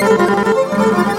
¡Gracias